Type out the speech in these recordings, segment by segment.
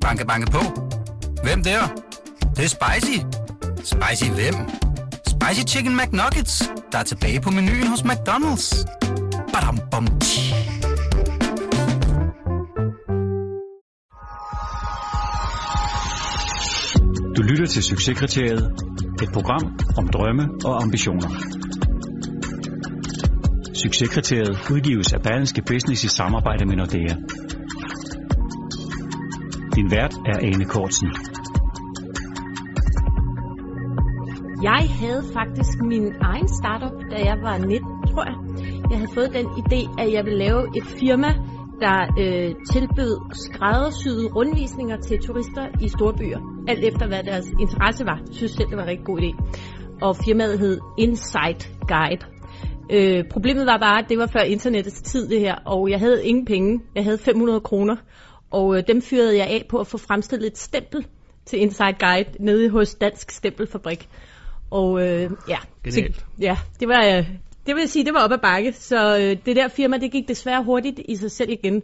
Banke, banke på. Hvem der? Det, det er spicy. Spicy hvem? Spicy Chicken McNuggets, der er tilbage på menuen hos McDonald's. Badum, bom, tji. Du lytter til Succeskriteriet. Et program om drømme og ambitioner. Succeskriteriet udgives af Berlingske Business i samarbejde med Nordea. Din vært er Ane Kortsen. Jeg havde faktisk min egen startup, da jeg var 19, tror jeg. Jeg havde fået den idé, at jeg ville lave et firma, der øh, tilbød skræddersyede rundvisninger til turister i store byer. Alt efter hvad deres interesse var. Jeg synes selv, det var en rigtig god idé. Og firmaet hed Insight Guide. Øh, problemet var bare, at det var før internettets tid det her, og jeg havde ingen penge. Jeg havde 500 kroner, og øh, dem fyrede jeg af på at få fremstillet et stempel til Insight Guide nede hos Dansk Stempelfabrik. Og øh, ja, Genialt. så, ja, det var, øh, det vil sige, det var op ad bakke. Så øh, det der firma, det gik desværre hurtigt i sig selv igen.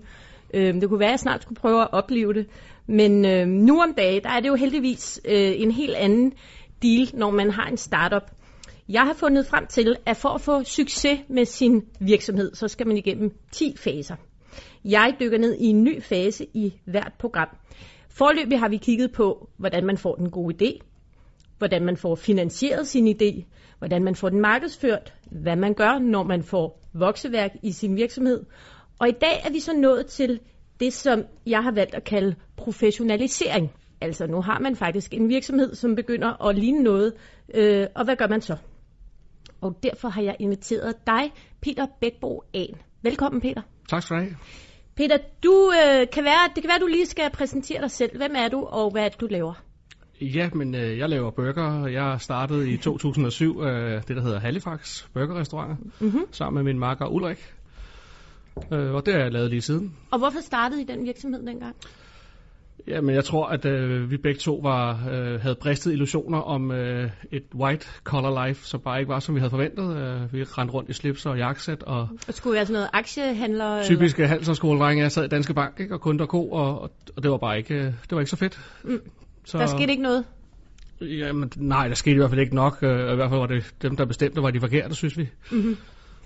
Øh, det kunne være, at jeg snart skulle prøve at opleve det. Men øh, nu om dagen, der er det jo heldigvis øh, en helt anden deal, når man har en startup. Jeg har fundet frem til, at for at få succes med sin virksomhed, så skal man igennem 10 faser. Jeg dykker ned i en ny fase i hvert program. Forløbig har vi kigget på, hvordan man får den gode idé, hvordan man får finansieret sin idé, hvordan man får den markedsført, hvad man gør, når man får vokseværk i sin virksomhed. Og i dag er vi så nået til det, som jeg har valgt at kalde professionalisering. Altså nu har man faktisk en virksomhed, som begynder at ligne noget, øh, og hvad gør man så? Og derfor har jeg inviteret dig, Peter Bækbo An. Velkommen, Peter. Tak skal du have. Peter, du, øh, kan være, det kan være, at du lige skal præsentere dig selv. Hvem er du, og hvad er det, du laver? Ja, men øh, jeg laver burger. Jeg startede i 2007 øh, det, der hedder Halifax Burgerrestauranter, mm-hmm. sammen med min makker Ulrik. Øh, og det har jeg lavet lige siden. Og hvorfor startede I den virksomhed dengang? Ja, men jeg tror, at øh, vi begge to var øh, havde bristet illusioner om øh, et white collar life, som bare ikke var, som vi havde forventet. Øh, vi rendte rundt i slips og jakkesæt og Og skulle være sådan noget aktiehandler? typiske handelsskoledrenge. Jeg sad i Danske Bank ikke, og kunde og ko, og, og det var bare ikke, øh, det var ikke så fedt. Mm. Så, Der skete ikke noget? Jamen, nej, der skete i hvert fald ikke nok. Øh, I hvert fald var det dem, der bestemte, var de forkerte, synes vi. Mm-hmm.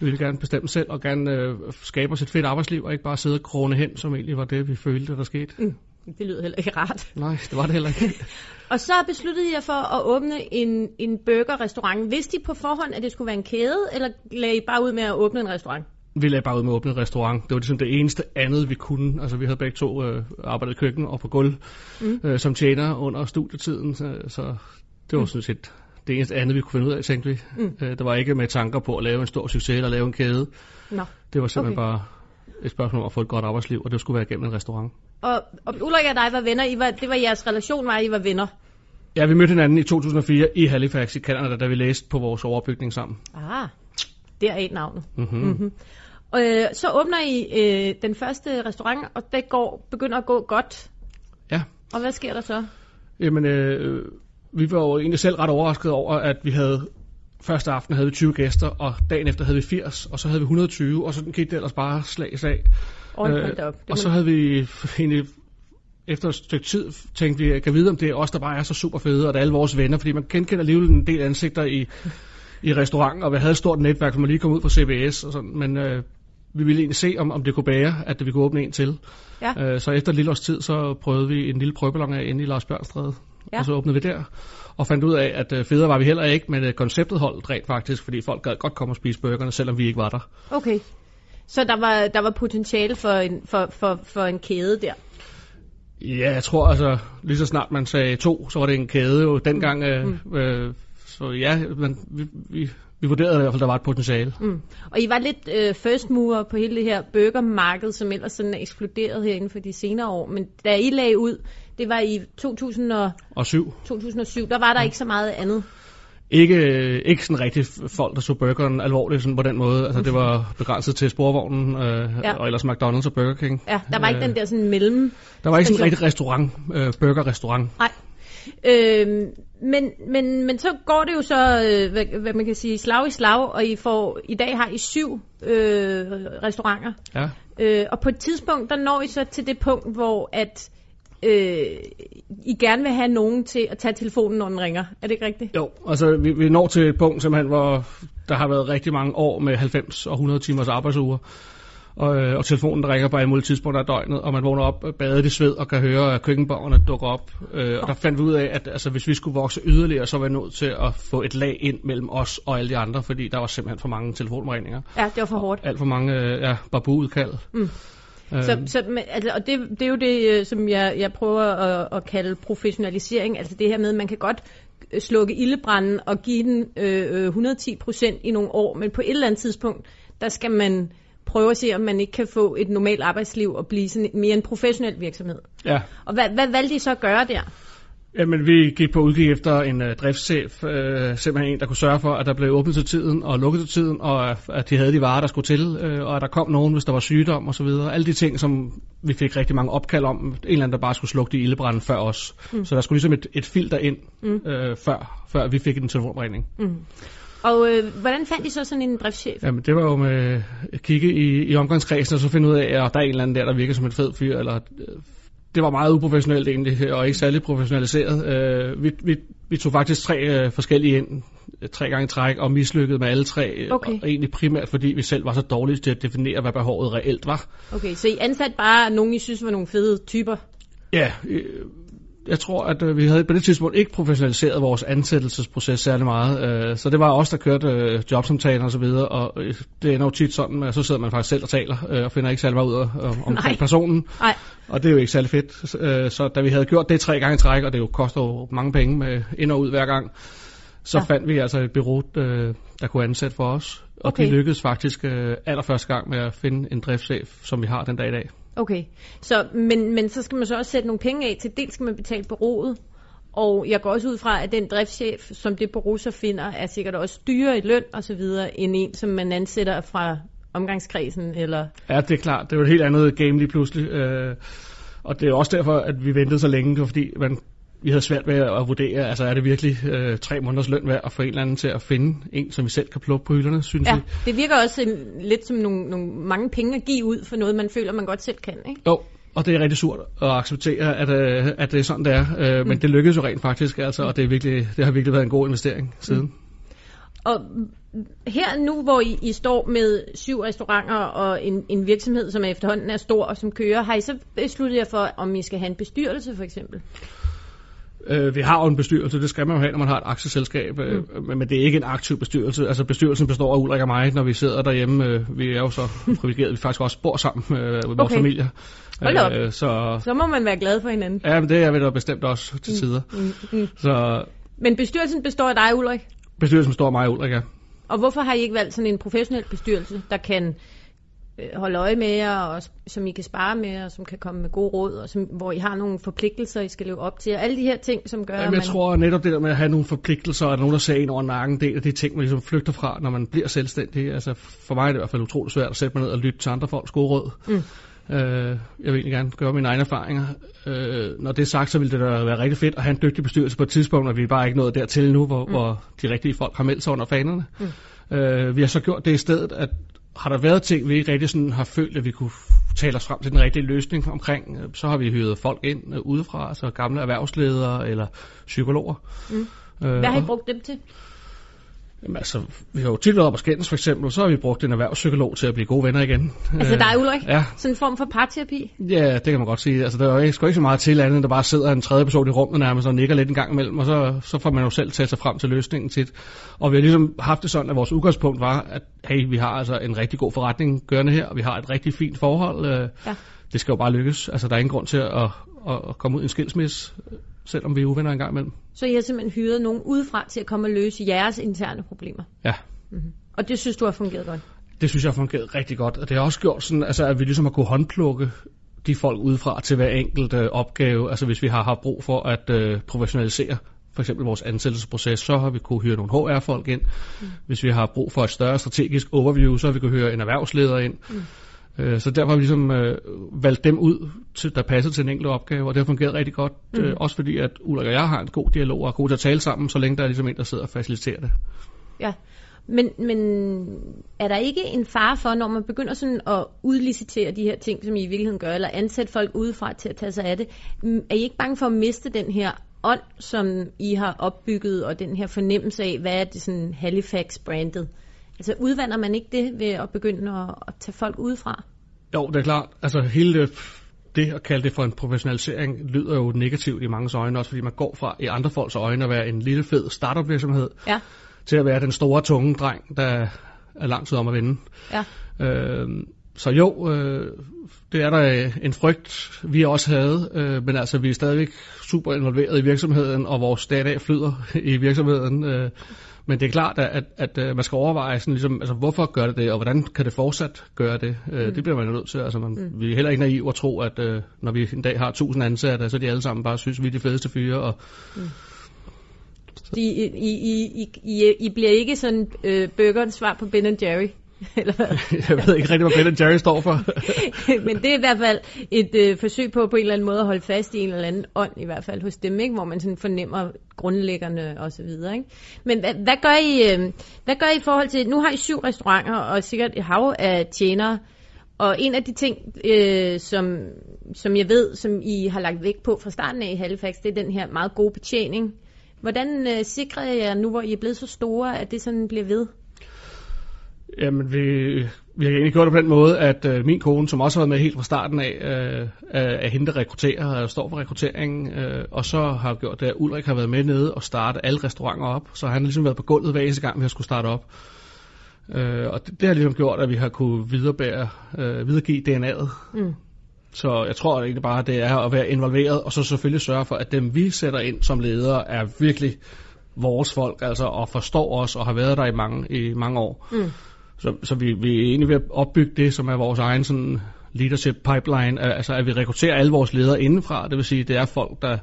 Vi ville gerne bestemme selv og gerne øh, skabe os et fedt arbejdsliv, og ikke bare sidde og krone hen, som egentlig var det, vi følte, der skete. Mm. Det lyder heller ikke rart. Nej, det var det heller ikke. Og så besluttede jeg for at åbne en, en burgerrestaurant. Vidste I på forhånd, at det skulle være en kæde, eller lagde I bare ud med at åbne en restaurant? vi lagde bare ud med at åbne en restaurant. Det var ligesom det eneste andet, vi kunne. Altså, vi havde begge to øh, arbejdet i køkken og på gulv mm. øh, som tjener under studietiden, så, så det var mm. sådan set det eneste andet, vi kunne finde ud af, tænkte vi. Mm. Øh, der var ikke med tanker på at lave en stor succes eller lave en kæde. Nå. Det var simpelthen Okay. bare et spørgsmål om at få et godt arbejdsliv, og det skulle være gennem en restaurant. Og, og Ulrik og dig var venner. I var, det var jeres relation, var I var venner. Ja, vi mødte hinanden i 2004 i Halifax i Canada, da vi læste på vores overbygning sammen. Ah, der er navnet. Mm-hmm. Mm-hmm. Og øh, så åbner I øh, den første restaurant, og det går, begynder at gå godt. Ja, Og hvad sker der så? jamen øh, vi var jo egentlig selv ret overrasket over, at vi havde første aften havde vi 20 gæster, og dagen efter havde vi 80, og så havde vi 120, og så gik det ellers bare slag i slag. Øh, og så havde vi egentlig efter et stykke tid tænkte vi, kan vide om det er os, der bare er så super fede, og det er alle vores venner, fordi man genkender alligevel en del ansigter i, i restauranten, og vi havde et stort netværk, som lige kom ud fra CBS, og sådan, men øh, vi ville egentlig se, om, om det kunne bære, at vi kunne åbne en til. Ja. Øh, så efter et lille års tid, så prøvede vi en lille prøveballon af inde i Lars Bjørnstræde, Ja. og så åbnede vi der, og fandt ud af, at øh, federe var vi heller ikke, men øh, konceptet holdt rent faktisk, fordi folk gad godt komme og spise burgerne, selvom vi ikke var der. Okay. Så der var, der var potentiale for en, for, for, for en kæde der. Ja, jeg tror altså, lige så snart man sagde to, så var det en kæde jo dengang. Øh, Mm. øh, så ja, men vi, vi, vi vurderede i hvert fald, der var et potentiale. Mm. Og I var lidt øh, first mover på hele det her burgermarked, som ellers sådan er eksploderet her inden for de senere år. Men da I lagde ud, det var i 2000 og, Og syv. 2007, der var der ikke så meget andet. Ikke, øh, ikke sådan rigtig folk, der så burgeren alvorligt sådan på den måde. Altså, det var begrænset til sporvognen, øh, Ja. og ellers McDonald's og Burger King. Ja, der var ikke Øh, den der sådan mellem... Der var ikke sådan en rigtig restaurant, øh, burgerrestaurant. Nej. Øhm, men, men, men så går det jo så, øh, hvad, hvad man kan sige, slag i slag, og I, får, i dag har I syv øh, restauranter. Ja. Øh, og på et tidspunkt, der når I så til det punkt, hvor at øh, I gerne vil have nogen til at tage telefonen, når den ringer. Er det ikke rigtigt? Jo, altså vi, vi når til et punkt simpelthen, hvor der har været rigtig mange år med 90 og 100 timers arbejdsuger. Og, øh, og telefonen ringer på alle mulige tidspunkter af døgnet, og man vågner op badet i sved og kan høre, køkkenborgerne dukker op. Øh, og der fandt vi ud af, at altså, hvis vi skulle vokse yderligere, så var vi nødt til at få et lag ind mellem os og alle de andre, fordi der var simpelthen for mange telefonregninger. Ja, det var for hårdt. Alt for mange øh, ja, babu-udkald. Mm. Så, så, men, altså, og det, det er jo det, øh, som jeg, jeg prøver at, at kalde professionalisering. Altså det her med, at man kan godt slukke ildebranden og give den øh, 110 procent i nogle år, men på et eller andet tidspunkt, der skal man prøve at se, om man ikke kan få et normalt arbejdsliv og blive sådan mere en professionel virksomhed. Ja. Og hvad, hvad valgte I så at gøre der? Jamen, vi gik på udgik efter en uh, driftschef, uh, simpelthen en, der kunne sørge for, at der blev åbnet til tiden og lukket til tiden, og at de havde de varer, der skulle til, uh, og at der kom nogen, hvis der var sygdom og så videre. Alle de ting, som vi fik rigtig mange opkald om, en eller anden, der bare skulle slukke de ildebrænde før os. Mm. Så der skulle ligesom et, et filter ind, mm. uh, før, før vi fik en telefonregning. Mm. Og øh, hvordan fandt I så sådan en driftschef? Jamen, det var jo med at kigge i, i omgangskredsen, og så finde ud af, at der er en eller anden der, der virker som en fed fyr, eller det var meget uprofessionelt egentlig, og ikke særlig professionaliseret. Øh, vi, vi, vi tog faktisk tre øh, forskellige ind, tre gange træk, og mislykkede med alle tre. Okay. Og egentlig primært, fordi vi selv var så dårlige til at definere, hvad behovet reelt var. Okay, så I ansat bare nogen, I synes var nogle fede typer? Ja, øh, jeg tror, at øh, vi havde på det tidspunkt ikke professionaliseret vores ansættelsesproces særlig meget. Øh, så det var os, der kørte øh, jobsamtaler og så videre, og det ender jo tit sådan, at så sidder man faktisk selv og taler, og finder ikke særlig meget ud af om Nej. personen. Nej. Og det er jo ikke særlig fedt. Så da vi havde gjort det tre gange i træk, og det jo koster jo mange penge med ind og ud hver gang, så Ja. fandt vi altså et bureau, der kunne ansætte for os. Og Okay. det lykkedes faktisk allerførste gang med at finde en driftschef, som vi har den dag i dag. Okay, så, men, men så skal man så også sætte nogle penge af til, dels skal man betale bureauet, og jeg går også ud fra, at den driftschef, som det bureau så finder, er sikkert også dyrere i løn og så videre, end en, som man ansætter fra omgangskredsen, eller... Ja, det er klart. Det var et helt andet game lige pludselig. Øh, og det er også derfor, at vi ventede så længe, fordi man, vi havde svært ved at vurdere, altså er det virkelig øh, tre måneders løn værd at få en eller anden til at finde en, som vi selv kan plukke på hylderne, synes Ja, vi. det virker også en, lidt som nogle, nogle mange penge at give ud for noget, man føler, man godt selv kan, ikke? Jo, og det er rigtig surt at acceptere, at, øh, at det er sådan, det er. Øh, Men det lykkedes jo rent faktisk, altså, og det, er virkelig, det har virkelig været en god investering siden. Mm. Og her nu, hvor I, I står med syv restauranter og en, en virksomhed, som efterhånden er stor og som kører, har I så besluttet jer for, om I skal have en bestyrelse for eksempel? Øh, vi har jo en bestyrelse, det skal man jo have, når man har et aktieselskab, øh, men, men det er ikke en aktiv bestyrelse. Altså bestyrelsen består af Ulrik og mig, når vi sidder derhjemme. Øh, vi er jo så privilegerede, at vi faktisk også bor sammen øh, med vores Okay. familier. Hold op. Øh, så Så må man være glad for hinanden. ja, men det er vi da bestemt også til tider. Mm, mm. Så Men bestyrelsen består af dig, Ulrik. bestyrelsen består af mig Ulrik, ja. Og hvorfor har I ikke valgt sådan en professionel bestyrelse, der kan holde øje med jer, og som I kan spare med, og som kan komme med gode råd, og som, hvor I har nogle forpligtelser, I skal leve op til, og alle de her ting, som gør, Jamen, jeg man... tror netop det der med at have nogle forpligtelser, og nogen, der ser en over nakken, det er de ting, man ligesom flygter fra, når man bliver selvstændig. Altså, for mig er det i hvert fald utroligt svært at sætte mig ned og lytte til andre folks gode råd. Mm. Øh, jeg vil egentlig gerne gøre mine egne erfaringer. Øh, når det er sagt, så ville det da være rigtig fedt at have en dygtig bestyrelse på et tidspunkt, og vi er bare ikke nået dertil nu, hvor, mm. hvor de rigtige folk har meldt sig under fanerne. Mm. Øh, vi har så gjort det i stedet, at har der været ting, vi ikke rigtig sådan har følt, at vi kunne tale os frem til den rigtige løsning omkring, så har vi hyret folk ind øh, udefra, altså gamle erhvervsledere eller psykologer. Mm. Øh, Hvad har I brugt dem til? Jamen, altså, vi har jo tit været op og skændes, for eksempel, så har vi brugt en erhvervspsykolog til at blive gode venner igen. Altså Øh, dig, Ulrik? Ja, Sådan en form for parterapi? ja, det kan man godt sige. Altså, der er jo ikke, sgu ikke så meget til andet, end der bare sidder en tredje person i rummet nærmest og nikker lidt en gang imellem, og så, så får man jo selv taget sig frem til løsningen tit. Og vi har ligesom haft det sådan, at vores udgangspunkt var, at hey, vi har altså en rigtig god forretning gørende her, og vi har et rigtig fint forhold. Øh, Ja. Det skal jo bare lykkes. Altså, der er ingen grund til at, at, at komme ud i en skilsmisse, øh, selvom vi er uvenner en gang imellem. Så I har simpelthen hyret nogen udefra til at komme og løse jeres interne problemer. Ja. Og det synes du har fungeret godt? Det synes jeg har fungeret rigtig godt, og det har også gjort sådan, altså, at vi ligesom har kunne håndplukke de folk udefra til hver enkelt øh, opgave. Altså hvis vi har haft brug for at øh, professionalisere for eksempel vores ansættelsesproces, så har vi kunne hyre nogle HR-folk ind. Mm. Hvis vi har brug for et større strategisk overview, så har vi kunne høre en erhvervsleder ind. Mm. Øh, så derfor har vi ligesom øh, valgt dem ud, til, der passer til en enkelt opgave, og det har fungeret rigtig godt. Mm. Øh, også fordi, at Ulrik og jeg har en god dialog og er gode til at tale sammen, så længe der er ligesom en, der sidder og faciliterer det. Ja. Men, men er der ikke en fare for, når man begynder sådan at udlicitere de her ting, som I i virkeligheden gør, eller ansætte folk udefra til at tage sig af det, mm, er I ikke bange for at miste den her ånd, som I har opbygget, og den her fornemmelse af, hvad er det sådan Halifax-brandet? Altså udvander man ikke det ved at begynde at, at tage folk udefra? Jo, det er klart. Altså hele det, at kalde det for en professionalisering lyder jo negativt i mange øjne, også fordi man går fra i andre folks øjne at være en lille fed startup virksomhed, Ja. til at være den store, tunge dreng, der er lang tid om at vinde. Ja. Øh, så jo, øh, det er der øh, en frygt, vi også havde, øh, men altså vi er stadigvæk super involveret i virksomheden, og vores data flyder i virksomheden. Øh, men det er klart, at, at, at øh, man skal overveje, sådan ligesom, altså, hvorfor gør det det, og hvordan kan det fortsat gøre det? Øh, mm. Det bliver man jo nødt til. Altså, man, mm. Vi er heller ikke naive at tro, at øh, når vi en dag har 1000 ansatte, så de alle sammen bare synes, vi er de fedeste fyre. Og, De, I, I, I, I, I bliver ikke sådan øh, burgerens svar på Ben Jerry, eller hvad? jeg ved ikke rigtig, hvad Ben Jerry står for. Men det er i hvert fald et øh, forsøg på på en eller anden måde at holde fast i en eller anden ånd, i hvert fald hos dem, ikke? hvor man sådan fornemmer grundlæggerne og så videre. Ikke? Men hvad, hvad, gør I, øh, hvad gør I i forhold til, nu har I syv restauranter og sikkert et hav af tjenere, og en af de ting, øh, som, som jeg ved, som I har lagt vægt på fra starten af i Halifax, det er den her meget gode betjening. Hvordan øh, sikrer jeg nu, hvor I er blevet så store, at det sådan bliver ved? Jamen, vi, vi har egentlig gjort det på den måde, at øh, min kone, som også har været med helt fra starten af, øh, er, er hende, der rekrutterer og står for rekrutteringen, øh, og så har gjort det, at Ulrik har været med nede og starte alle restauranter op, så han har ligesom været på gulvet hver eneste gang, vi har skulle starte op. Øh, og det, det har ligesom gjort, at vi har kunne viderebære, øh, videregive DNA'et. Mm. Så jeg tror egentlig bare, det er at være involveret, og så selvfølgelig sørge for, at dem vi sætter ind som ledere, er virkelig vores folk, altså og forstår os og har været der i mange, i mange år. Mm. Så, så vi, vi er egentlig ved at opbygge det, som er vores egen sådan leadership pipeline, altså at vi rekrutterer alle vores ledere indenfra, det vil sige, det er folk, der,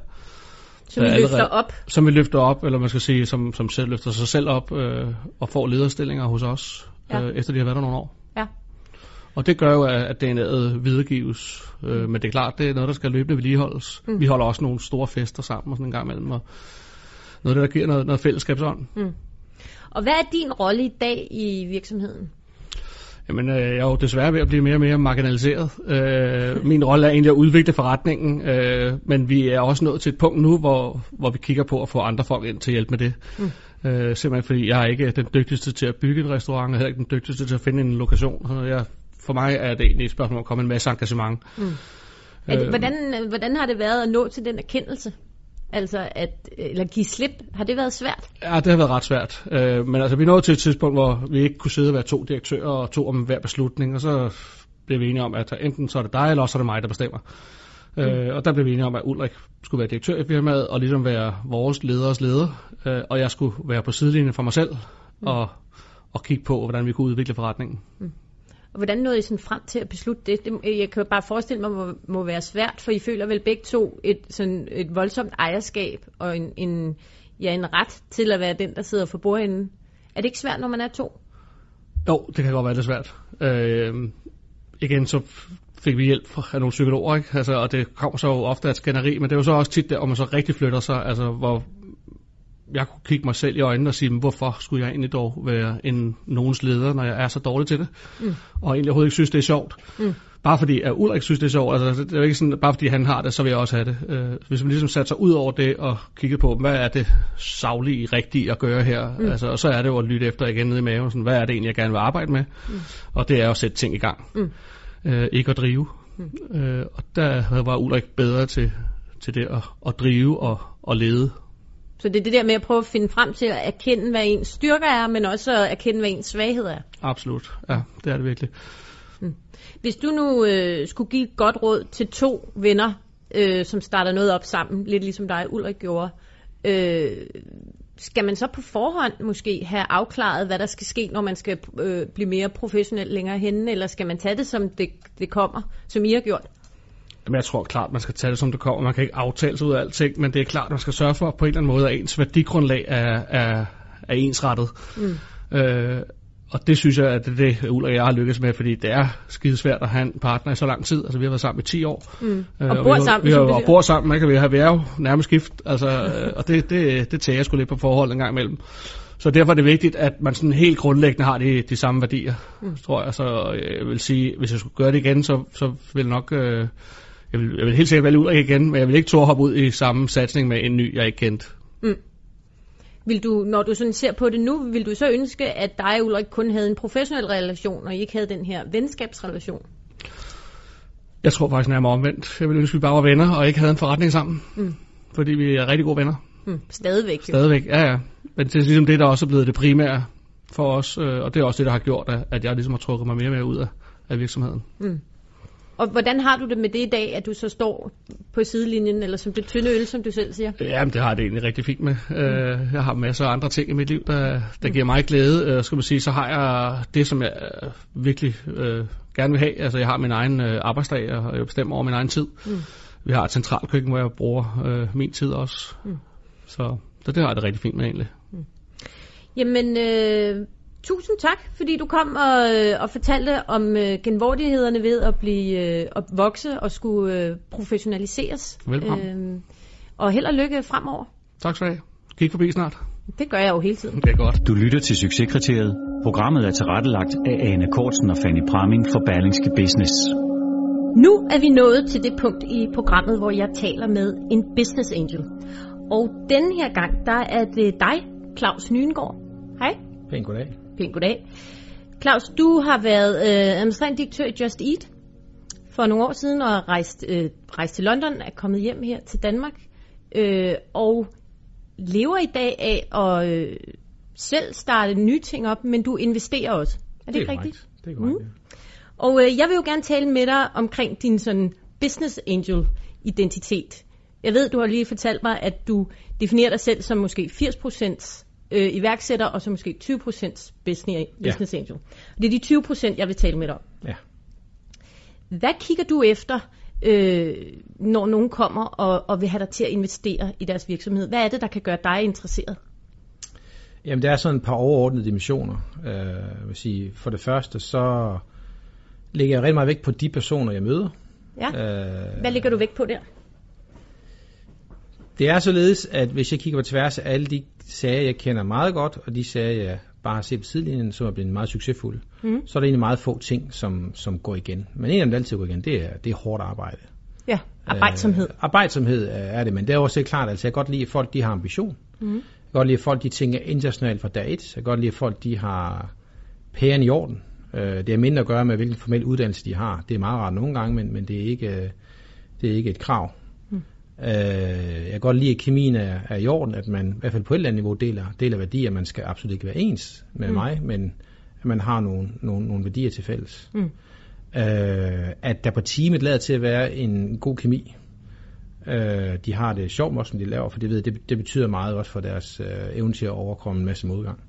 Som der I er løfter op? som vi løfter op, eller man skal sige, som, som selv løfter sig selv op øh, og får lederstillinger hos os, Ja. øh, efter de har været der nogle år. Ja. Og det gør jo, at at DNA'et videregives. Øh, men det er klart, det er noget, der skal løbende vedligeholdes. Mm. Vi holder også nogle store fester sammen og sådan en gang imellem. Og noget af det, der giver noget, noget fællesskabsånd. Mm. Og hvad er din rolle i dag i virksomheden? Jamen, øh, jeg er jo desværre ved at blive mere og mere marginaliseret. Øh, min rolle er egentlig at udvikle forretningen, øh, men vi er også nået til et punkt nu, hvor, hvor vi kigger på at få andre folk ind til at hjælpe med det. Mm. Øh, simpelthen fordi jeg er ikke den dygtigste til at bygge en restaurant, og heller ikke den dygtigste til at finde en lokation. Så jeg, for mig er det egentlig et spørgsmål om at komme en masse engagement. Mm. Er Øh. hvordan, hvordan har det været at nå til den erkendelse? Altså, at, eller give slip, har det været svært? Ja, det har været ret svært. Øh, men altså, vi nåede til et tidspunkt, hvor vi ikke kunne sidde og være to direktører og to om hver beslutning, og så blev vi enige om, at enten så er det dig, eller også er det mig, der bestemmer. Mm. Øh, og der blev vi enige om, at Ulrik skulle være direktør i firmaet, og ligesom være vores leders leder, øh, og jeg skulle være på sidelinjen for mig selv, mm. og, og kigge på, hvordan vi kunne udvikle forretningen. Og hvordan nåede I sådan frem til at beslutte det? det jeg kan bare forestille mig, må, må være svært, for I føler vel begge to et, sådan et voldsomt ejerskab og en, en, ja, en ret til at være den, der sidder for bordenden. Er det ikke svært, når man er to? Jo, det kan godt være lidt svært. Øh, igen, så fik vi hjælp fra af nogle psykologer, ikke? Altså, og det kommer så jo ofte af et skænderi, men det er jo så også tit der, hvor man så rigtig flytter sig, altså hvor jeg kunne kigge mig selv i øjnene og sige, "Men hvorfor skulle jeg egentlig dog være en nogens leder, når jeg er så dårlig til det? Mm. Og egentlig overhovedet ikke synes, det er sjovt. Mm. Bare fordi at Ulrik synes, det er sjovt, altså det er jo ikke sådan, bare fordi han har det, så vil jeg også have det. Øh, hvis man ligesom satte sig ud over det og kiggede på, hvad er det savlige, rigtige at gøre her, mm. altså, og så er det jo at lytte efter igen nede i maven, sådan, hvad er det egentlig, jeg gerne vil arbejde med? Mm. Og det er at sætte ting i gang, mm. øh, ikke at drive. Mm. Øh, og der var Ulrik bedre til, til det at, at drive og, og lede. Så det er det der med at prøve at finde frem til at erkende, hvad ens styrker er, men også at erkende, hvad ens svaghed er. Absolut, ja, det er det virkelig. Hvis du nu øh, skulle give et godt råd til to venner, øh, som starter noget op sammen, lidt ligesom dig Ulrik gjorde, øh, skal man så på forhånd måske have afklaret, hvad der skal ske, når man skal øh, blive mere professionel længere henne, eller skal man tage det, som det, det kommer, som I har gjort? Jamen, jeg tror klart, man skal tage det, som det kommer. Man kan ikke aftale sig ud af alting, men det er klart, man skal sørge for på en eller anden måde, at ens værdigrundlag er, er, er ensrettet. Mm. Øh, og det synes jeg, at det er det, Ulrik og jeg har lykkes med, fordi det er skidesvært at have en partner i så lang tid. Altså, vi har været sammen i 10 år. Mm. Øh, Og vi bor har- sammen, Vi har, og bor sammen, ikke? Og vi har, vi jo nærmest gift. Altså, øh, og det, det, det tager jeg sgu lidt på forhold en gang imellem. Så derfor er det vigtigt, at man sådan helt grundlæggende har de, de samme værdier, mm. tror jeg. Så jeg vil sige, hvis jeg skulle gøre det igen, så, så vil nok... Øh, jeg, vil, jeg vil helt sikkert vælge Ulrik igen, men jeg vil ikke turde hoppe ud i samme satsning med en ny, jeg ikke kendte. Mm. Vil du, når du sådan ser på det nu, vil du så ønske, at dig og Ulrik kun havde en professionel relation, og I ikke havde den her venskabsrelation? Jeg tror faktisk nærmere omvendt. Jeg ville ønske, at vi bare var venner, og ikke havde en forretning sammen. Mm. Fordi vi er rigtig gode venner. Mm. Stadigvæk. Jo. Stadigvæk, ja ja. Men det er ligesom det, der også er blevet det primære for os, øh, og det er også det, der har gjort, at- jeg ligesom har trukket mig mere og mere ud af, af virksomheden. Og hvordan har du det med det i dag, at du så står på sidelinjen, eller som det tynde øl, som du selv siger? Jamen, det har jeg det egentlig rigtig fint med. Øh, jeg har masser af andre ting i mit liv, der, der giver mig glæde. Øh, skal man sige, så har jeg det, som jeg øh, virkelig øh, gerne vil have. Altså, jeg har min egen øh, arbejdsdag, og jeg bestemmer over min egen tid. Mm. Vi har et centralkøkken, hvor jeg bruger øh, min tid også. Mm. Så, så det har jeg det rigtig fint med egentlig. Jamen, øh, tusind tak, fordi du kom og, øh, og fortalte om øh, genvordighederne ved at blive øh, at vokse og skulle øh, professionaliseres. Velkommen. Øh, og held og lykke fremover. Tak skal du have. Kig forbi snart. Det gør jeg jo hele tiden. Det er godt. Du lytter til Succeskriteriet. Programmet er tilrettelagt af Ane Kortsen og Fanny Pramming for Berlingske Business. Nu er vi nået til det punkt i programmet, hvor jeg taler med en business angel. Og denne her gang, der er det dig, Claus Nyengaard. Hej. Pænt goddag. Pænt goddag. Claus, du har været øh, administrerende direktør i Just Eat for nogle år siden og rejst, øh, rejst til London, er kommet hjem her til Danmark øh, og lever i dag af at øh, selv starte nye ting op, men du investerer også. Er det, ikke rigtigt? Det er korrekt, Mm. mm. Og øh, jeg vil jo gerne tale med dig omkring din sådan business angel identitet. Jeg ved, du har lige fortalt mig, at du definerer dig selv som måske 80% øh, iværksætter, og så måske 20% business, business angel. Og det er de 20%, jeg vil tale med dig om. Ja. Hvad kigger du efter, øh, når nogen kommer og, og vil have dig til at investere i deres virksomhed? Hvad er det, der kan gøre dig interesseret? Jamen, der er sådan et par overordnede dimensioner. Øh, jeg vil sige, for det første, så lægger jeg rigtig meget vægt på de personer, jeg møder. Ja. Øh, Hvad ligger du vægt på der? Det er således, at hvis jeg kigger på tværs af alle de sager, jeg kender meget godt, og de sager, jeg bare har set på sidelinjen, som er blevet meget succesfulde, mm. så er der egentlig meget få ting, som, som går igen. Men en af dem, der altid går igen, det er, det er hårdt arbejde. Ja, arbejdsomhed. Øh, arbejdsomhed er det, men det er også klart, altså jeg kan godt lide, at folk de har ambition. Mm. Jeg kan godt lide, at folk de tænker internationalt fra dag et. Jeg kan godt lide, at folk de har pæren i orden. Øh, det har mindre at gøre med, hvilken formel uddannelse de har. Det er meget rart nogle gange, men, men det, er ikke, øh, det er ikke et krav. Øh, jeg kan godt lide, at kemien er, er i orden, at man i hvert fald på et eller andet niveau deler, deler værdier. Man skal absolut ikke være ens med mm. mig, men at man har nogle, nogle, nogle værdier til fælles. Mm. Øh, at der på teamet lader til at være en god kemi. Øh, de har det sjovt også, som de laver, for det, ved, det, det betyder meget også for deres øh, evne til at overkomme en masse modgang.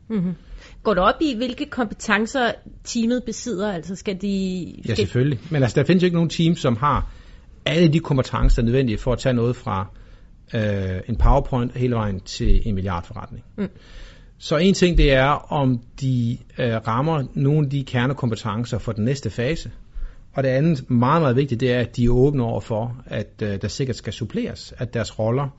Går du op i, hvilke kompetencer teamet besidder? Altså skal de... Ja, Skal, selvfølgelig. Men altså, der findes jo ikke nogen team, som har alle de kompetencer, der er nødvendige for at tage noget fra øh, en PowerPoint hele vejen til en milliardforretning. Mm. Så en ting, det er, om de øh, rammer nogle af de kernekompetencer for den næste fase. Og det andet, meget, meget vigtigt, det er, at de er åbne over for, at øh, der sikkert skal suppleres, at deres roller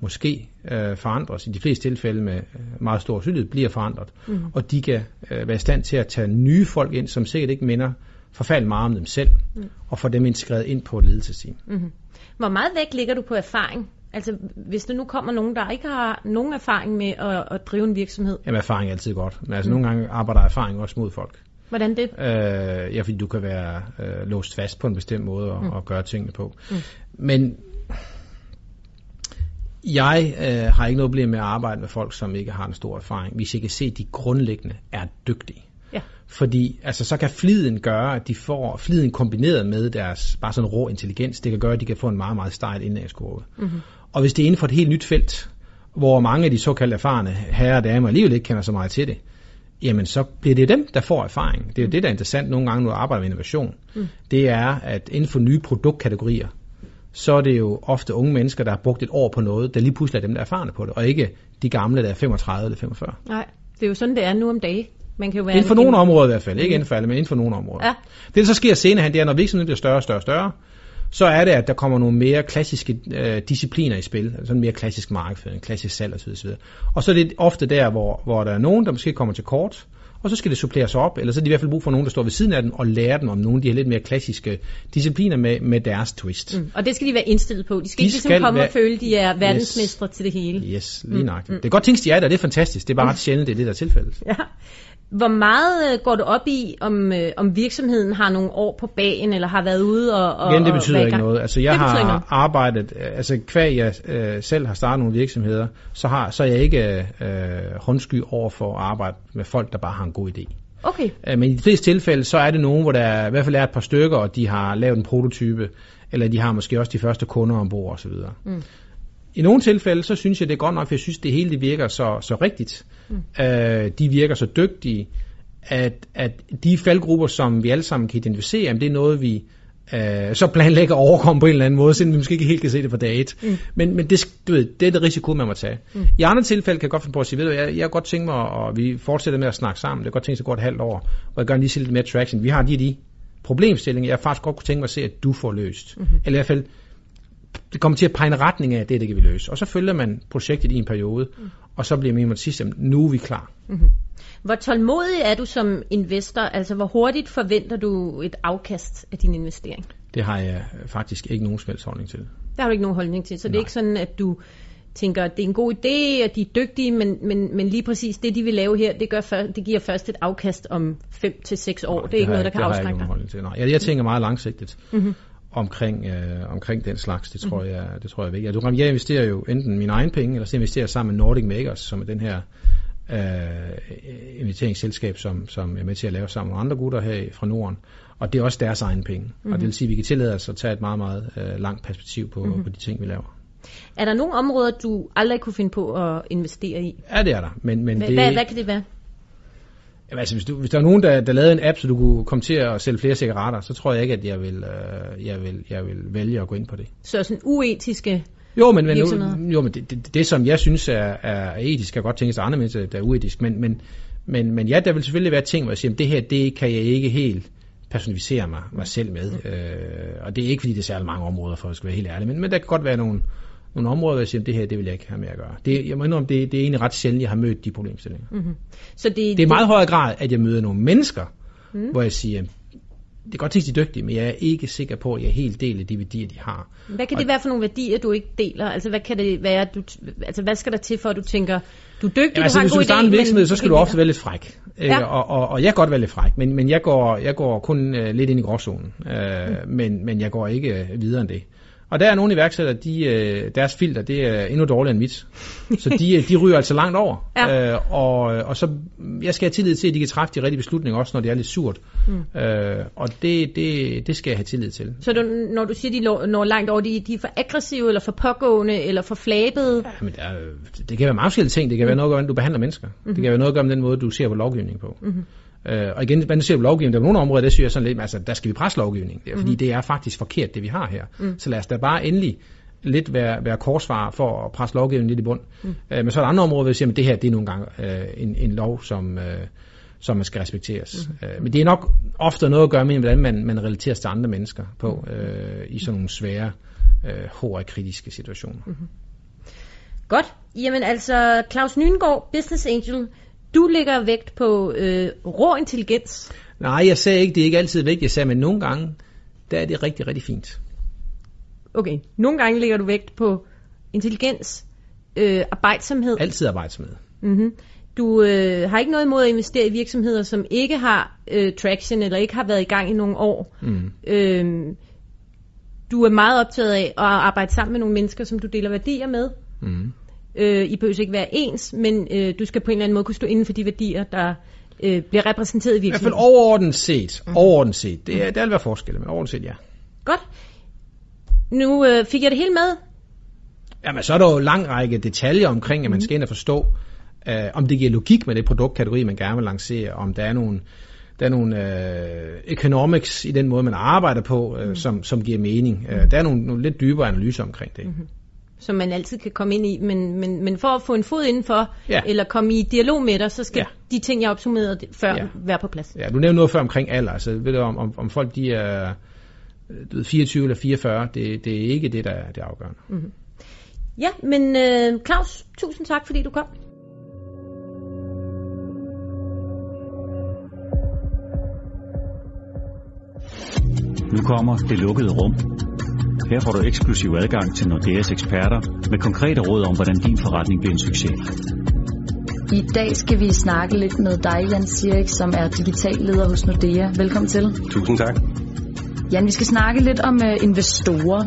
måske øh, forandres. I de fleste tilfælde med øh, meget stor synlighed bliver forandret. Mm. Og de kan øh, være i stand til at tage nye folk ind, som sikkert ikke minder forfærdeligt meget om dem selv, mm. og få dem integreret ind på et ledelsesteam. Mm. Hvor meget vægt ligger du på erfaring? Altså, hvis der nu kommer nogen, der ikke har nogen erfaring med at, at drive en virksomhed, Jamen, erfaring er altid godt, men altså mm. nogle gange arbejder erfaring også mod folk. hvordan det? Øh, ja, fordi du kan være øh, låst fast på en bestemt måde at, mm. at gøre tingene på. Mm. Men jeg øh, har ikke noget problem med at arbejde med folk, som ikke har en stor erfaring, hvis jeg kan se, at de grundlæggende er dygtige. Ja. Fordi altså, så kan fliden gøre, at de får fliden kombineret med deres bare sådan rå intelligens, det kan gøre, at de kan få en meget, meget stejl indlægskurve. Mm-hmm. Og hvis det er inden for et helt nyt felt, hvor mange af de såkaldte erfarne herrer og damer alligevel ikke kender så meget til det, jamen så bliver det dem, der får erfaring. Det er jo det, der er interessant nogle gange, når du arbejder med innovation. Mm. Det er, at inden for nye produktkategorier, så er det jo ofte unge mennesker, der har brugt et år på noget, der lige pludselig er dem, der er erfarne på det, og ikke de gamle, der er 35 eller 45. Nej, det er jo sådan, det er nu om dagen. Man kan jo være Inden for en, nogle en, områder i hvert fald, ikke inden for alle, men inden for nogle områder. Ja. Det, der så sker senere hen, det er, når virksomheden bliver større og større og større, så er det, at der kommer nogle mere klassiske øh, discipliner i spil, altså en mere klassisk markedsføring, klassisk salg osv. osv. Og så er det ofte der, hvor, hvor der er nogen, der måske kommer til kort, og så skal det suppleres op, eller så er de i hvert fald brug for nogen, der står ved siden af dem og lærer dem om nogle af de her lidt mere klassiske discipliner med, med deres twist. Mm. Og det skal de være indstillet på. De skal De ikke ligesom skal komme være- og føle, de er verdensmestre til det hele. Yes, lige nøjagtigt. Det er godt tænkt, de er der, det er fantastisk. Det er bare ret sjældent, det er det, der er tilfældet. Ja. Hvor meget øh, går du op i, om, øh, om virksomheden har nogle år på bagen, eller har været ude og, og Igen, det og betyder i ikke noget. Altså, jeg Det har noget. arbejdet, øh, altså kvæg jeg øh, selv har startet nogle virksomheder, så, har, så er jeg ikke øh, håndsky over for at arbejde med folk, der bare har en god idé. Okay, Øh, Men i de fleste tilfælde, så er det nogen, hvor der i hvert fald er et par stykker, og de har lavet en prototype, eller de har måske også de første kunder ombord osv. Mm. I nogle tilfælde, så synes jeg, det er godt nok, for jeg synes, det hele det virker så, så rigtigt. Mm. Øh, de virker så dygtige, at, at de faldgrupper, som vi alle sammen kan identificere, jamen, det er noget, vi øh, så planlægger at overkomme på en eller anden måde, selvom vi måske ikke helt kan se det på dag et. Mm. Men, men det, du ved, det er det risiko, man må tage. Mm. I andre tilfælde kan jeg godt finde på at sige, ved du, jeg, jeg godt tænke mig, og vi fortsætter med at snakke sammen, det kan godt tænke sig at gå et halvt år, og jeg gør lige se lidt mere traction. Vi har de, de problemstillinger, jeg faktisk godt kunne tænke mig at se, at du får løst. Mm-hmm. Eller i hvert fald, det kommer til at pege en retning af, at det, er det kan vi løse. Og så følger man projektet i en periode, mm. og så bliver man sidst, nu er vi klar. hvor tålmodig er du som investor? Altså, hvor hurtigt forventer du et afkast af din investering? Det har jeg faktisk ikke nogen som holdning til. Det har du ikke nogen holdning til, så det er Nej. ikke sådan, at du tænker, at det er en god idé, og de er dygtige, men, men, men lige præcis det, de vil lave her, det, gør før, det giver først et afkast om 5 til seks år. det er ikke har noget, der jeg- kan det har jeg afskrække ikke dig. nogen holdning til. Nej, jeg, jeg tænker meget langsigtet mm-hmm. Omkring, øh, omkring den slags. Det tror, jeg, det tror jeg vigtigt. Du, jeg investerer jo enten mine egne penge, eller så investerer jeg sammen med Nordic Makers, som er den her øh, investeringsselskab, som, som er med til at lave sammen med andre gutter her fra Norden. Og det er også deres egne penge. Mm-hmm. Og det vil sige, at vi kan tillade os at tage et meget, meget øh, langt perspektiv på, mm-hmm. på de ting, vi laver. Er der nogle områder, du aldrig kunne finde på at investere i? Ja, det er der. Men, men Hvad, det, hvad, hvad kan det være? Jamen, altså, hvis, du, hvis der er nogen, der, der lavede en app, så du kunne komme til at sælge flere cigaretter, så tror jeg ikke, at jeg vil, øh, jeg vil, jeg vil vælge at gå ind på det. Så sådan uetiske... Jo, men, men, jo, men det, det, det, som jeg synes er, er etisk, kan godt tænkes af andre mennesker, der er uetisk. Men, men, men, men ja, der vil selvfølgelig være ting, hvor jeg siger, at det her, det kan jeg ikke helt personificere mig, mig selv med. Øh, og det er ikke, fordi det er særlig mange områder, for at skal være helt ærlig. Men, men der kan godt være nogle, nogle områder, hvor jeg siger, det her, det vil jeg ikke have med at gøre. Det, jeg må indrømme, det, det er egentlig ret sjældent, jeg har mødt de problemstillinger. Mm. Så det, Det er i meget højere grad, at jeg møder nogle mennesker, mm. hvor jeg siger, det er godt tænkt, de er dygtige, men jeg er ikke sikker på, at jeg helt del af de værdier, de har. Hvad kan det være for nogle værdier, du ikke deler? Altså, hvad kan det være, du, altså, hvad skal der til, for at du tænker, du er dygtig, Ja, altså, du har en hvis du god vil starte idé, en virksomhed, så skal du ofte være lidt fræk. Ja. Ja. Og, og, og jeg kan godt være lidt fræk, men, men jeg, går, jeg går kun uh, lidt ind i gråzonen. Uh, mm. men, men jeg går ikke uh, videre end det. Og der er nogle iværksættere, de, uh, deres filter, det er endnu dårligere end mit. Så de, øh, de ryger altså langt over. Ja. Uh, og, og så, jeg skal have tillid til, at de kan træffe de rigtige beslutninger, også når det er lidt surt. Mm. Uh, og det, det, det skal jeg have tillid til. Så du, når du siger, de når, langt over, de, de er for aggressive, eller for pågående, eller for flabede? Jamen, der, er- det kan være mange forskellige ting. Det kan være noget at gøre, hvordan du behandler mennesker. Mm-hmm. Det kan være noget at gøre med den måde, du ser på lovgivning på. Mm-hmm. Uh, og igen, du ser på lovgivning, der er nogle områder, der synes jeg sådan lidt, altså, der skal vi presse lovgivning. Det er, fordi det er faktisk forkert, det vi har her. Mm. Så lad os da bare endelig lidt være, være korsvar for at presse lovgivningen lidt i bund. Mm. Uh, men så er der andre områder, hvor jeg siger, at det her det er nogle gange uh, en, en lov, som, uh, som man skal respekteres. Mm. Uh, men det er nok ofte noget at gøre med, hvordan man, man relaterer sig til andre mennesker på uh, i sådan nogle svære, uh, HR-kritiske situationer. Mm. Godt. Jamen altså, Claus Nyngaard, Business Angel, du lægger vægt på øh, rå intelligens. Nej, jeg sagde ikke, det er ikke altid vigtigt. Jeg sagde, men nogle gange, der er det rigtig, rigtig fint. Okay, nogle gange lægger du vægt på intelligens, øh, arbejdsomhed. Altid arbejdsomhed. Mm-hmm. Du øh, har ikke noget imod at investere i virksomheder, som ikke har øh, traction, eller ikke har været i gang i nogle år. Mm. Øh, du er meget optaget af at arbejde sammen med nogle mennesker, som du deler værdier med. Mm. Øh, I behøver ikke være ens, men øh, du skal på en eller anden måde kunne stå inden for de værdier, der øh, bliver repræsenteret i I hvert fald overordnet set. Mm. Overordnet set. Det, er, der vil være forskelle, men overordnet set, ja. Godt. Nu øh, fik jeg det hele med. Jamen, så er der jo lang række detaljer omkring, at man skal ind og forstå, øh, om det giver logik med det produktkategori, man gerne vil lancere, om der er nogle, der er nogle øh, economics i den måde, man arbejder på, øh, mm. som, som giver mening. Øh, der er nogle, nogle lidt dybere analyser omkring det. Mm-hmm. Som man altid kan komme ind i, men, men, men for at få en fod indenfor, Ja. eller komme i dialog med dig, så skal Ja. de ting, jeg opsummerede før, Ja. være på plads. Ja, du nævnte noget før omkring alder. Altså, ved du, om, om, om folk de er du ved, 24 eller 44, det, det er ikke det, der er det afgørende. Mm-hmm. Ja, men øh, Claus, tusind tak, fordi du kom. Nu kommer det lukkede rum. Her får du eksklusiv adgang til Nordeas eksperter med konkrete råd om, hvordan din forretning bliver en succes. I dag skal vi snakke lidt med dig, Jan Sirik, som er digital leder hos Nordea. Velkommen til. Tusind tak. Jan, vi skal snakke lidt om uh, investorer.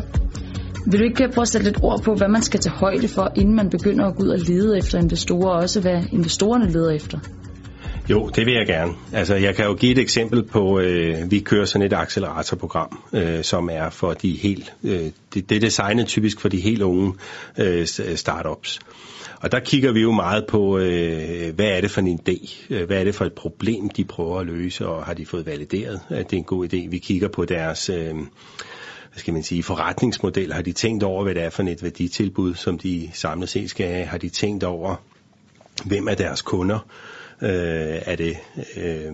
Vil du ikke prøve at sætte lidt ord på, hvad man skal tage højde for, inden man begynder at gå ud og lede efter investorer, og også hvad investorerne leder efter? Jo, det vil jeg gerne. Altså, jeg kan jo give et eksempel på, øh, vi kører sådan et acceleratorprogram, øh, som er for de helt, øh, det, det er designet typisk for de helt unge øh, startups. Og der kigger vi jo meget på, øh, hvad er det for en idé? Øh, hvad er det for et problem, de prøver at løse, og har de fået valideret, at det er en god idé? Vi kigger på deres... Øh, hvad skal man sige, forretningsmodel. Har de tænkt over, hvad det er for et værditilbud, som de samlet set skal have? Har de tænkt over, hvem er deres kunder? Øh, er det, øh,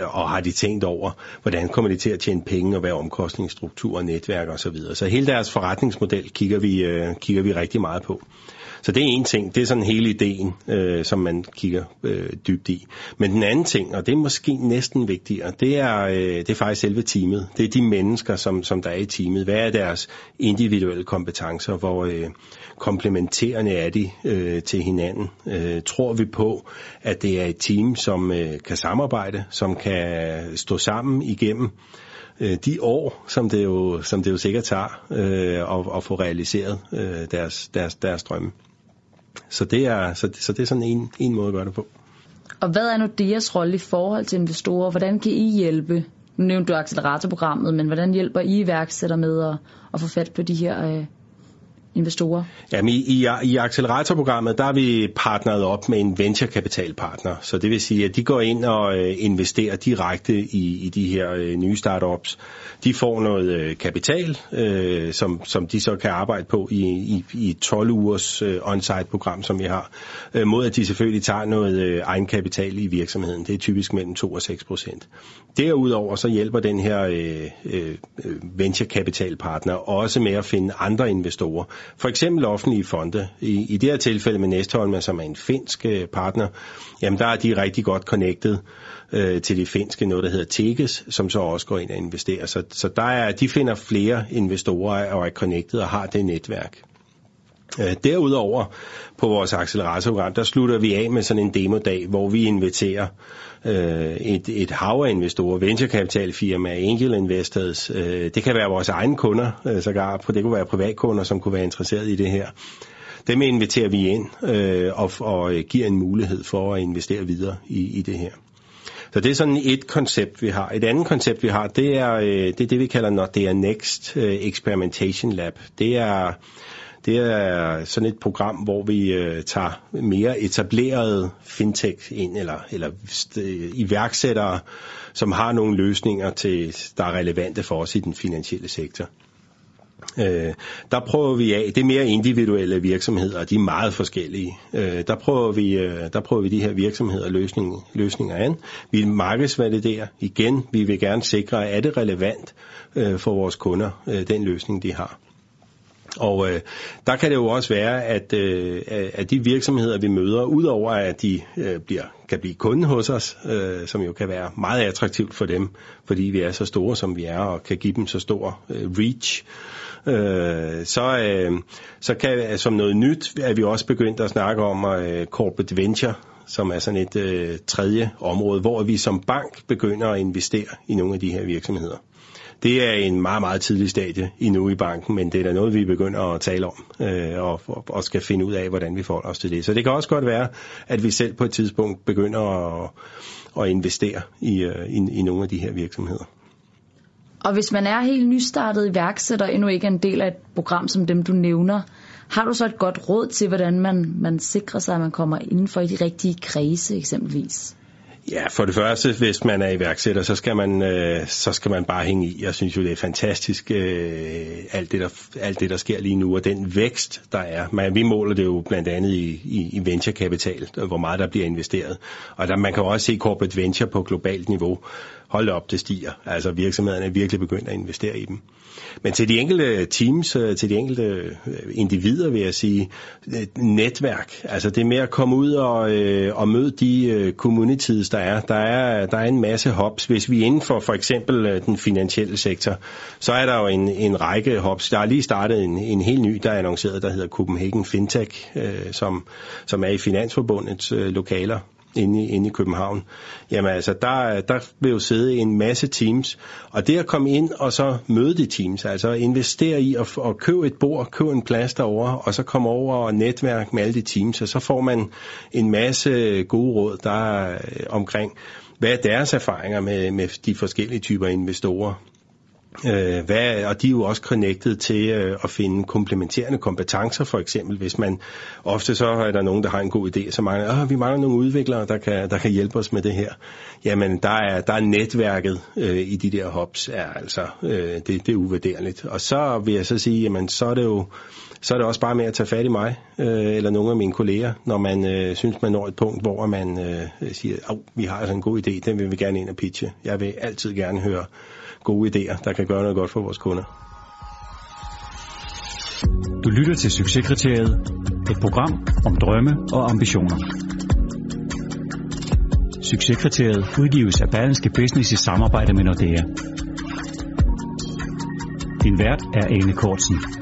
og har de tænkt over, hvordan kommer de til at tjene penge, og hvad er omkostningsstruktur, netværk osv. Så, videre. så hele deres forretningsmodel kigger vi, øh, kigger vi rigtig meget på. Så det er en ting, det er sådan hele ideen, øh, som man kigger øh, dybt i. Men den anden ting, og det er måske næsten vigtigere, det er, øh, det er faktisk selve teamet. Det er de mennesker, som, som der er i teamet. Hvad er deres individuelle kompetencer? Hvor øh, komplementerende er de øh, til hinanden? Øh, tror vi på, at det er et team, som øh, kan samarbejde, som kan stå sammen igennem øh, de år, som det jo, som det jo sikkert tager øh, at, at få realiseret øh, deres, deres, deres drømme. Så det er, så, så det er sådan en, en måde at gøre det på. Og hvad er nu deres rolle i forhold til investorer? Hvordan kan I hjælpe? Nu nævnte du acceleratorprogrammet, men hvordan hjælper I iværksætter med at, at få fat på de her øh, investorer? Jamen, i, i, i acceleratorprogrammet, der er vi partneret op med en venturekapitalpartner. Så det vil sige, at de går ind og øh, investerer direkte i, i de her øh, nye startups. De får noget øh, kapital, øh, som, som de så kan arbejde på i, i, i 12 ugers øh, on-site-program, som vi har, øh, mod at de selvfølgelig tager noget øh, egenkapital i virksomheden. Det er typisk mellem 2 og 6 procent. Derudover så hjælper den her øh, øh, øh, venturekapitalpartner også med at finde andre investorer. For eksempel offentlige fonde. I, i det her tilfælde med Næstholm, som er en finsk øh, partner, jamen der er de rigtig godt connected øh, til det finske, noget der hedder Tekes, som så også går ind og investerer. Så, så der er, de finder flere investorer og er connected og har det netværk. Øh, derudover på vores acceleratorprogram, der slutter vi af med sådan en demodag, hvor vi inviterer øh, et, et hav af investorer, venturekapitalfirmaer, angel investors. Øh, det kan være vores egne kunder, øh, sågar, det kunne være privatkunder, som kunne være interesseret i det her. Dem inviterer vi ind øh, og, og øh, giver en mulighed for at investere videre i, i det her. Så det er sådan et koncept, vi har. Et andet koncept, vi har, det er øh, det, er det vi kalder Nordea Next øh, Experimentation Lab. Det er det er sådan et program, hvor vi øh, tager mere etablerede fintech ind, eller, eller øh, iværksættere, som har nogle løsninger, til, der er relevante for os i den finansielle sektor. Øh, der prøver vi af, det er mere individuelle virksomheder, de er meget forskellige. Øh, der, prøver vi, øh, der prøver vi de her virksomheder løsning, løsninger an. Vi markedsvaliderer igen, vi vil gerne sikre, at er det relevant øh, for vores kunder, øh, den løsning de har. Og øh, der kan det jo også være, at, øh, at de virksomheder, vi møder, udover at de øh, bliver, kan blive kunde hos os, øh, som jo kan være meget attraktivt for dem, fordi vi er så store, som vi er, og kan give dem så stor øh, reach, øh, så, øh, så kan som noget nyt, er vi også begyndt at snakke om øh, corporate venture, som er sådan et øh, tredje område, hvor vi som bank begynder at investere i nogle af de her virksomheder. Det er en meget, meget tidlig stadie endnu i banken, men det er da noget, vi begynder at tale om øh, og, og skal finde ud af, hvordan vi forholder os til det. Så det kan også godt være, at vi selv på et tidspunkt begynder at, at investere i, øh, i, i nogle af de her virksomheder. Og hvis man er helt nystartet iværksætter, endnu ikke er en del af et program som dem, du nævner, har du så et godt råd til, hvordan man, man sikrer sig, at man kommer inden for i de rigtige kredse eksempelvis? Ja, for det første, hvis man er iværksætter, så skal man, øh, så skal man bare hænge i. Jeg synes jo, det er fantastisk, øh, alt, det, der, alt det, der sker lige nu, og den vækst, der er. Man, vi måler det jo blandt andet i, i, i venturekapital, hvor meget der bliver investeret. Og der, man kan også se corporate venture på globalt niveau hold op, det stiger. Altså virksomhederne er virkelig begyndt at investere i dem. Men til de enkelte teams, øh, til de enkelte øh, individer, vil jeg sige, øh, netværk. Altså det med at komme ud og, øh, og møde de communities, der er. Der er, der er en masse hubs. Hvis vi er inden for for eksempel den finansielle sektor, så er der jo en, en række hubs. Der er lige startet en, en helt ny, der er annonceret, der hedder Copenhagen Fintech, øh, som, som er i Finansforbundets øh, lokaler inde i, inde i København, jamen altså, der, der vil jo sidde en masse teams, og det at komme ind og så møde de teams, altså investere i at, at købe et bord, købe en plads derovre, og så komme over og netværke med alle de teams, og så får man en masse gode råd, der øh, omkring, hvad er deres erfaringer med, med de forskellige typer investorer. Øh, hvad, og de er jo også connected til øh, at finde komplementerende kompetencer, for eksempel hvis man, ofte så er der nogen, der har en god idé, så mangler, vi mangler nogle udviklere, der kan, der kan hjælpe os med det her. Jamen, der er, der er netværket øh, i de der hubs, er altså, øh, det, det er uvurderligt. Og så vil jeg så sige, jamen, så er det jo, så er det også bare med at tage fat i mig, øh, eller nogle af mine kolleger, når man øh, synes, man når et punkt, hvor man øh, siger, at vi har altså en god idé, den vil vi gerne ind og pitche. Jeg vil altid gerne høre gode idéer, der kan gøre noget godt for vores kunder. Du lytter til Succeskriteriet, et program om drømme og ambitioner. Succeskriteriet udgives af Berlingske Business i samarbejde med Nordea. Din vært er Ane Kortsen.